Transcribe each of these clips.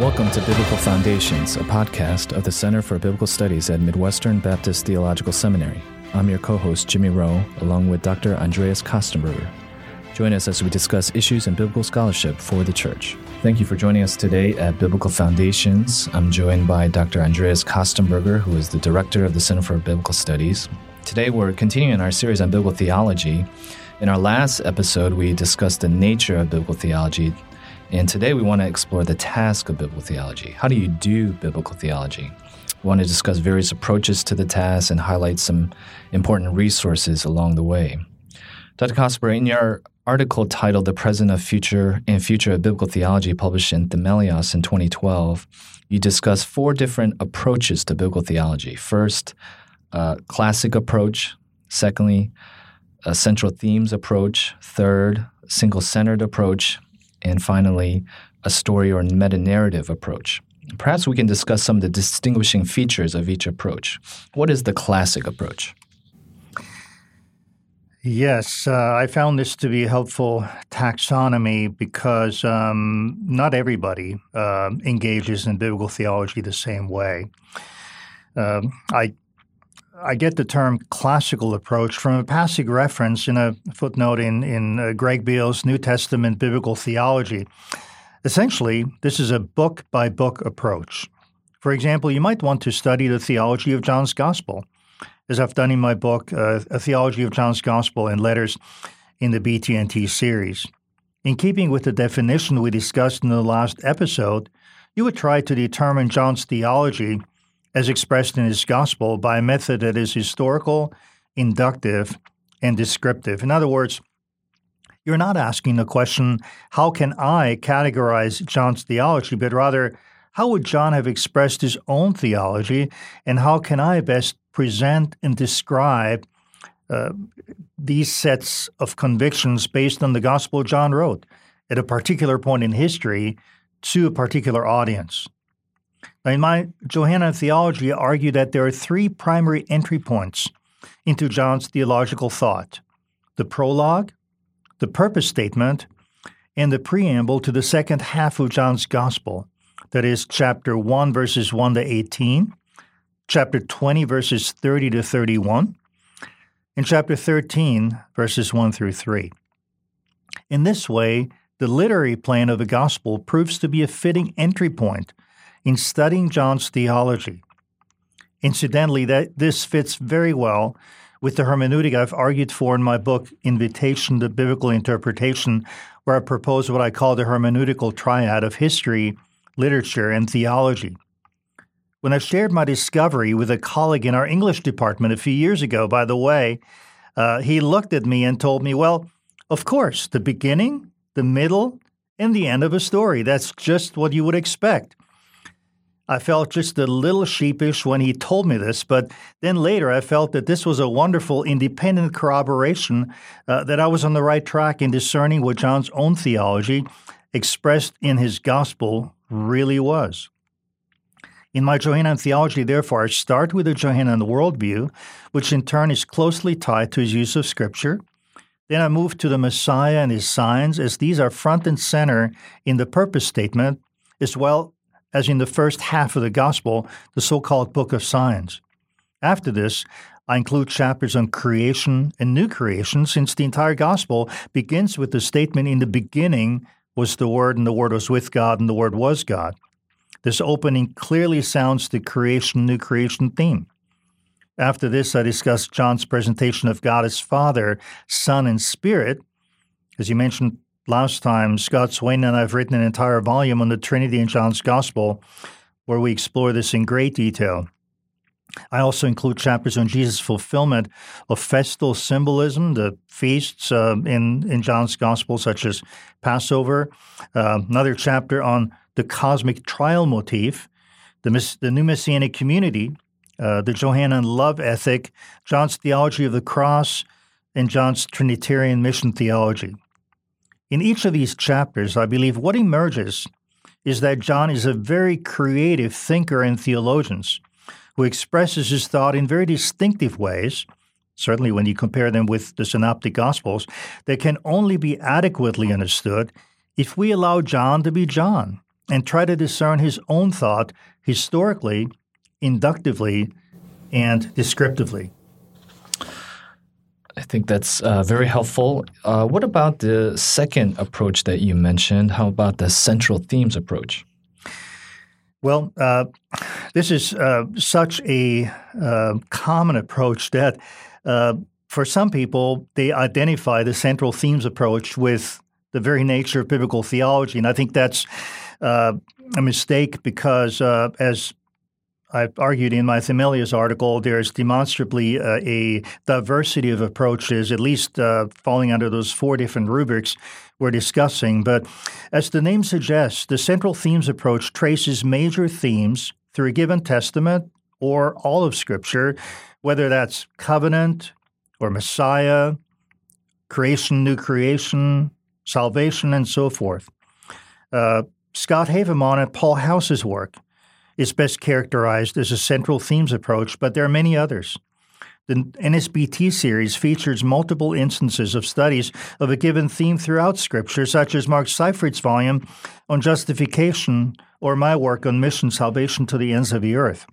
Welcome to Biblical Foundations, a podcast of the Center for Biblical Studies at Midwestern Baptist Theological Seminary. I'm your co host, Jimmy Roh, along with Dr. Andreas Köstenberger. Join us as we discuss issues in biblical scholarship for the church. Thank you for joining us today at Biblical Foundations. I'm joined by Dr. Andreas Köstenberger, who is the director of the Center for Biblical Studies. Today, we're continuing our series on biblical theology. In our last episode, we discussed the nature of biblical theology, and today we want to explore the task of biblical theology. How do you do biblical theology? We want to discuss various approaches to the task and highlight some important resources along the way. Dr. Köstenberger, in your article titled The Present of Future and Future of Biblical Theology, published in Themelios in 2012, you discuss four different approaches to biblical theology. First, a classic approach. Secondly, a central themes approach. Third, single centered approach. And finally, a story or meta narrative approach. Perhaps we can discuss some of the distinguishing features of each approach. What is the classic approach? Yes, uh, I found this to be a helpful taxonomy because um, not everybody uh, engages in biblical theology the same way. Uh, I I get the term classical approach from a passing reference in a footnote in in uh, Greg Beale's New Testament Biblical Theology. Essentially, this is a book by book approach. For example, you might want to study the theology of John's Gospel as I've done in my book, uh, A Theology of John's Gospel and Letters in the BTNT series. In keeping with the definition we discussed in the last episode, you would try to determine John's theology as expressed in his gospel by a method that is historical, inductive, and descriptive. In other words, you're not asking the question, how can I categorize John's theology, but rather, how would John have expressed his own theology, and how can I best present and describe uh, these sets of convictions based on the gospel John wrote at a particular point in history to a particular audience? In my Johannine theology, I argue that there are three primary entry points into John's theological thought the prologue, the purpose statement, and the preamble to the second half of John's gospel that is chapter 1, verses 1 to 18, chapter 20, verses 30 to 31, and chapter 13, verses 1 through 3. In this way, the literary plan of the gospel proves to be a fitting entry point in studying John's theology. Incidentally, that this fits very well with the hermeneutic I've argued for in my book, Invitation to Biblical Interpretation, where I propose what I call the hermeneutical triad of history, literature, and theology. When I shared my discovery with a colleague in our English department a few years ago, by the way, uh, he looked at me and told me, Well, of course, the beginning, the middle, and the end of a story. That's just what you would expect. I felt just a little sheepish when he told me this, but then later I felt that this was a wonderful independent corroboration uh, that I was on the right track in discerning what John's own theology, expressed in his gospel, really was. In my Johannine theology, therefore, I start with the Johannine worldview, which in turn is closely tied to his use of Scripture. Then I move to the Messiah and his signs, as these are front and center in the purpose statement, as well as in the first half of the Gospel, the so called Book of Signs. After this, I include chapters on creation and new creation, since the entire Gospel begins with the statement In the beginning was the Word, and the Word was with God, and the Word was God. This opening clearly sounds the creation, new creation theme. After this, I discuss John's presentation of God as Father, Son, and Spirit. As you mentioned last time, Scott Swain and I have written an entire volume on the Trinity in John's Gospel where we explore this in great detail. I also include chapters on Jesus' fulfillment of festal symbolism, the feasts uh, in, in John's Gospel, such as Passover. Uh, another chapter on the cosmic trial motif, the, the new messianic community, uh, the Johannine love ethic, John's theology of the cross, and John's Trinitarian mission theology. In each of these chapters, I believe what emerges is that John is a very creative thinker and theologian who expresses his thought in very distinctive ways, certainly when you compare them with the Synoptic Gospels, that can only be adequately understood if we allow John to be John and try to discern his own thought historically, inductively, and descriptively. I think that's uh, very helpful. Uh, what about the second approach that you mentioned? How about the central themes approach? Well, uh, this is uh, such a uh, common approach that uh, for some people, they identify the central themes approach with the very nature of biblical theology. And I think that's a mistake because, as I've argued in my Themelios article, there's demonstrably uh, a diversity of approaches, at least uh, falling under those four different rubrics we're discussing. But as the name suggests, the central themes approach traces major themes through a given testament or all of Scripture, whether that's covenant or Messiah, creation, new creation, salvation, and so forth. Uh, Scott Hafemann and Paul House's work is best characterized as a central themes approach, but there are many others. The NSBT series features multiple instances of studies of a given theme throughout Scripture, such as Mark Seifrid's volume on justification or my work on mission salvation to the ends of the earth.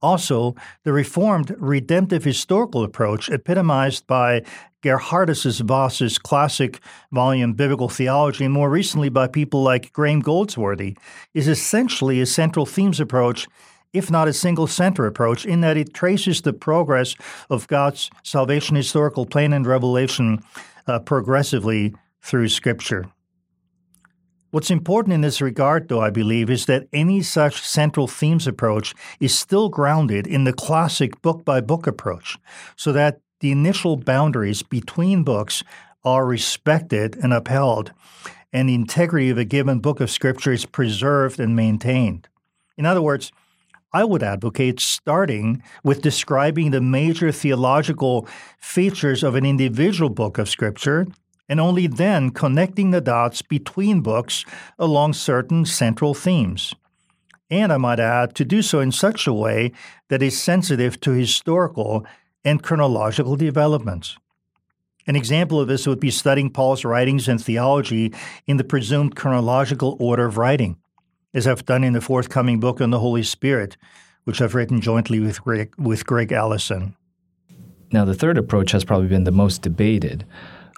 Also, the Reformed redemptive historical approach, epitomized by Geerhardus Vos's classic volume Biblical Theology, and more recently by people like Graham Goldsworthy, is essentially a central themes approach, if not a single center approach, in that it traces the progress of God's salvation historical plan and revelation uh, progressively through Scripture. What's important in this regard, though, I believe, is that any such central themes approach is still grounded in the classic book by book approach, so that the initial boundaries between books are respected and upheld, and the integrity of a given book of Scripture is preserved and maintained. In other words, I would advocate starting with describing the major theological features of an individual book of Scripture, and only then connecting the dots between books along certain central themes. And I might add, to do so in such a way that is sensitive to historical and chronological developments. An example of this would be studying Paul's writings and theology in the presumed chronological order of writing, as I've done in the forthcoming book on the Holy Spirit, which I've written jointly with Greg, with Gregg Allison. Now, the third approach has probably been the most debated.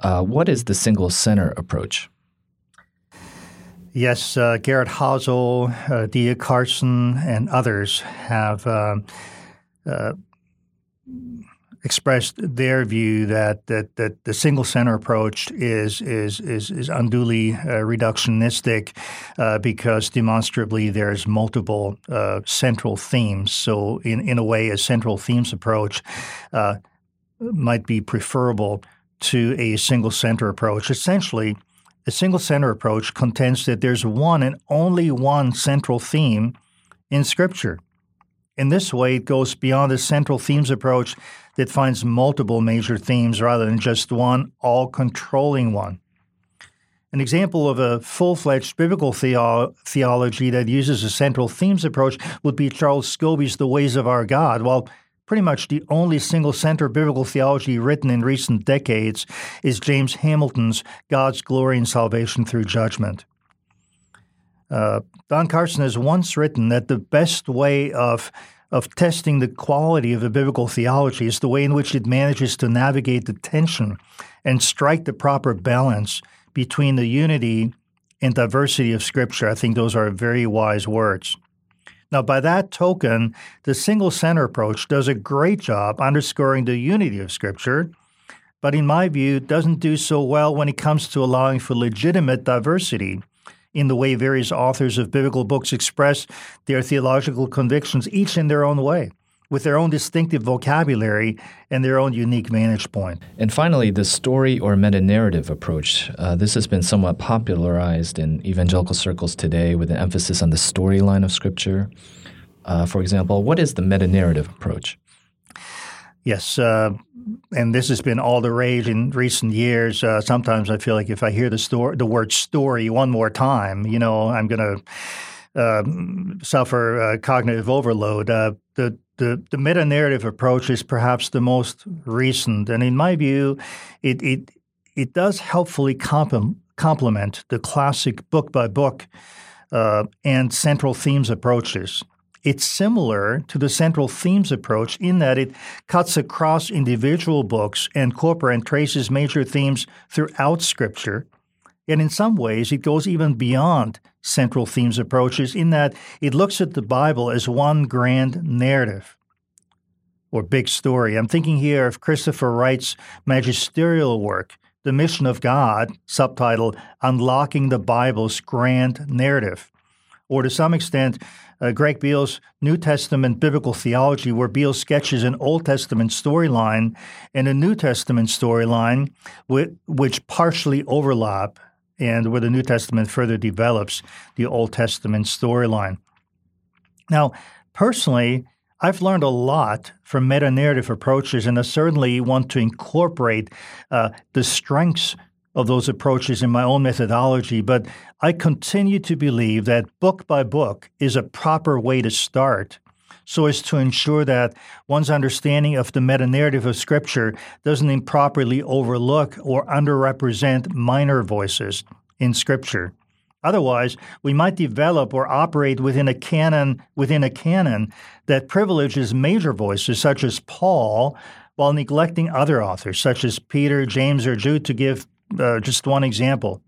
Uh, what is the single center approach? Yes, uh, Gerhard Hasel, uh, D.A. Carson, and others have uh, uh expressed their view that that, that the single center approach is is is, is unduly uh, reductionistic uh, because demonstrably there's multiple uh, central themes. So in in a way, a central themes approach uh, might be preferable to a single center approach. Essentially. A single center approach contends that there's one and only one central theme in Scripture. In this way, it goes beyond the central themes approach that finds multiple major themes rather than just one all controlling one. An example of a full fledged biblical theo- theology that uses a central themes approach would be Charles Scobie's The Ways of Our God. While pretty much the only single center biblical theology written in recent decades is James Hamilton's God's Glory and Salvation Through Judgment. Uh, Don Carson has once written that the best way of of testing the quality of a biblical theology is the way in which it manages to navigate the tension and strike the proper balance between the unity and diversity of Scripture. I think those are very wise words. Now, by that token, the single center approach does a great job underscoring the unity of Scripture, but in my view, doesn't do so well when it comes to allowing for legitimate diversity in the way various authors of biblical books express their theological convictions, each in their own way, with their own distinctive vocabulary and their own unique vantage point. And finally, the story or meta narrative approach. Uh, this has been somewhat popularized in evangelical circles today with an emphasis on the storyline of Scripture. Uh, for example, what is the meta narrative approach? Yes, uh, and this has been all the rage in recent years. Uh, sometimes I feel like if I hear the story, the word "story" one more time, you know, I'm going to uh, suffer uh, cognitive overload. Uh, the the, the meta narrative approach is perhaps the most recent, and in my view, it it it does helpfully complement the classic book by book uh, and central themes approaches. It's similar to the central themes approach in that it cuts across individual books and corpora and traces major themes throughout Scripture. And in some ways, it goes even beyond central themes approaches in that it looks at the Bible as one grand narrative or big story. I'm thinking here of Christopher Wright's magisterial work, The Mission of God, subtitled Unlocking the Bible's Grand Narrative. Or to some extent, uh, Greg Beale's New Testament Biblical Theology, where Beale sketches an Old Testament storyline and a New Testament storyline, which partially overlap, and where the New Testament further develops the Old Testament storyline. Now, personally, I've learned a lot from meta narrative approaches, and I certainly want to incorporate uh, the strengths of those approaches in my own methodology. But I continue to believe that book by book is a proper way to start so as to ensure that one's understanding of the meta narrative of Scripture doesn't improperly overlook or underrepresent minor voices in Scripture. Otherwise, we might develop or operate within a canon within a canon that privileges major voices such as Paul while neglecting other authors such as Peter, James, or Jude to give uh, just one example.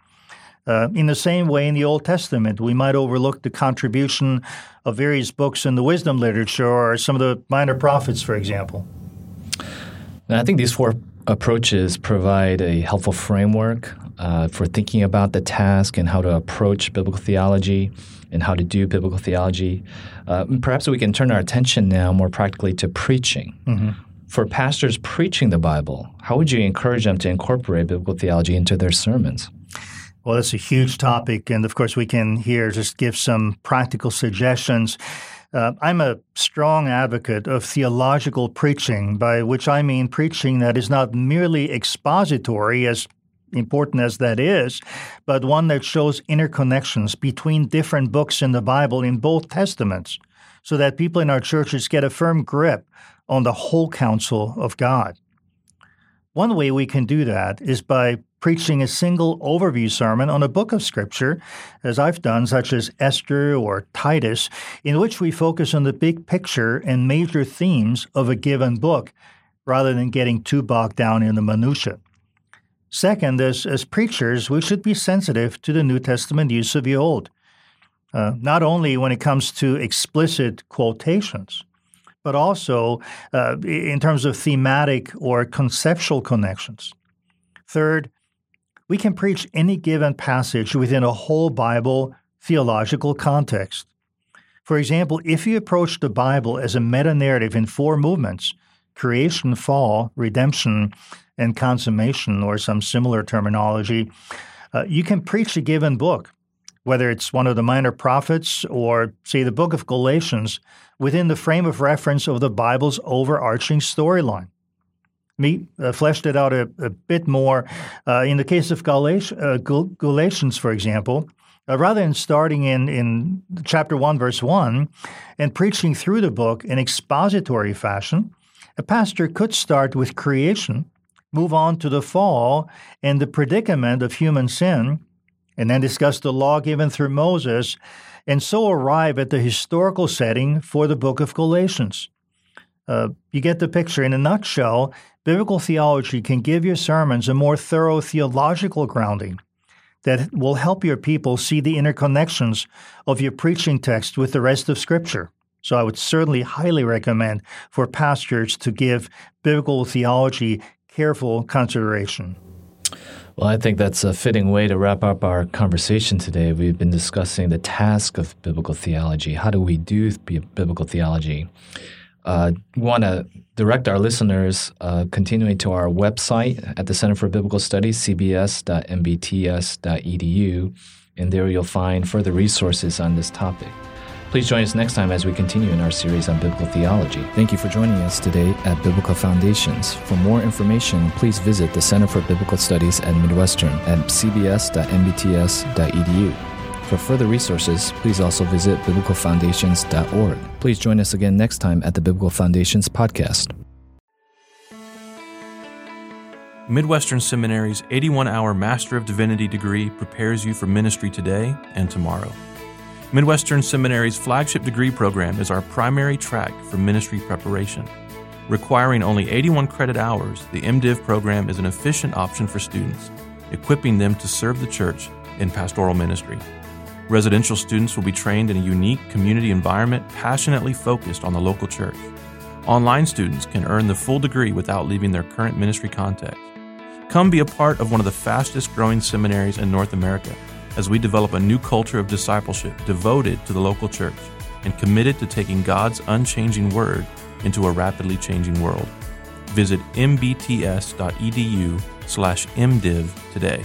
Uh, in the same way, in the Old Testament, we might overlook the contribution of various books in the wisdom literature or some of the minor prophets, for example. And I think these four approaches provide a helpful framework uh, for thinking about the task and how to approach biblical theology and how to do biblical theology. Uh, perhaps we can turn our attention now more practically to preaching. Mm-hmm. For pastors preaching the Bible, how would you encourage them to incorporate biblical theology into their sermons? Well, that's a huge topic. And of course, we can here just give some practical suggestions. Uh, I'm a strong advocate of theological preaching, by which I mean preaching that is not merely expository, as important as that is, but one that shows interconnections between different books in the Bible in both Testaments, so that people in our churches get a firm grip on the whole counsel of God. One way we can do that is by preaching a single overview sermon on a book of Scripture, as I've done, such as Esther or Titus, in which we focus on the big picture and major themes of a given book rather than getting too bogged down in the minutiae. Second, as, as preachers, we should be sensitive to the New Testament use of the Old, uh, not only when it comes to explicit quotations, but also uh, in terms of thematic or conceptual connections. Third, we can preach any given passage within a whole Bible theological context. For example, if you approach the Bible as a meta narrative in four movements creation, fall, redemption, and consummation, or some similar terminology, uh, you can preach a given book, whether it's one of the minor prophets or, say, the book of Galatians, within the frame of reference of the Bible's overarching storyline. Me uh, fleshed it out a, a bit more. Uh, in the case of Galatians, uh, Galatians for example, uh, rather than starting in, in chapter 1, verse 1, and preaching through the book in expository fashion, a pastor could start with creation move on to the fall and the predicament of human sin, and then discuss the law given through Moses, and so arrive at the historical setting for the book of Galatians. Uh, you get the picture. In a nutshell, biblical theology can give your sermons a more thorough theological grounding that will help your people see the interconnections of your preaching text with the rest of Scripture. So I would certainly highly recommend for pastors to give biblical theology careful consideration. Well, I think that's a fitting way to wrap up our conversation today. We've been discussing the task of biblical theology. How do we do biblical theology? Uh, want to direct our listeners uh, continuing to our website at the Center for Biblical Studies, cbs.mbts.edu, and there you'll find further resources on this topic. Please join us next time as we continue in our series on biblical theology. Thank you for joining us today at Biblical Foundations. For more information, please visit the Center for Biblical Studies at Midwestern at cbs.mbts.edu. For further resources, please also visit biblicalfoundations.org. Please join us again next time at the Biblical Foundations podcast. Midwestern Seminary's 81 hour Master of Divinity degree prepares you for ministry today and tomorrow. Midwestern Seminary's flagship degree program is our primary track for ministry preparation. Requiring only 81 credit hours, the MDiv program is an efficient option for students, equipping them to serve the church in pastoral ministry. Residential students will be trained in a unique community environment passionately focused on the local church. Online students can earn the full degree without leaving their current ministry context. Come be a part of one of the fastest growing seminaries in North America as we develop a new culture of discipleship devoted to the local church and committed to taking God's unchanging word into a rapidly changing world. Visit mbts.edu slash mdiv today.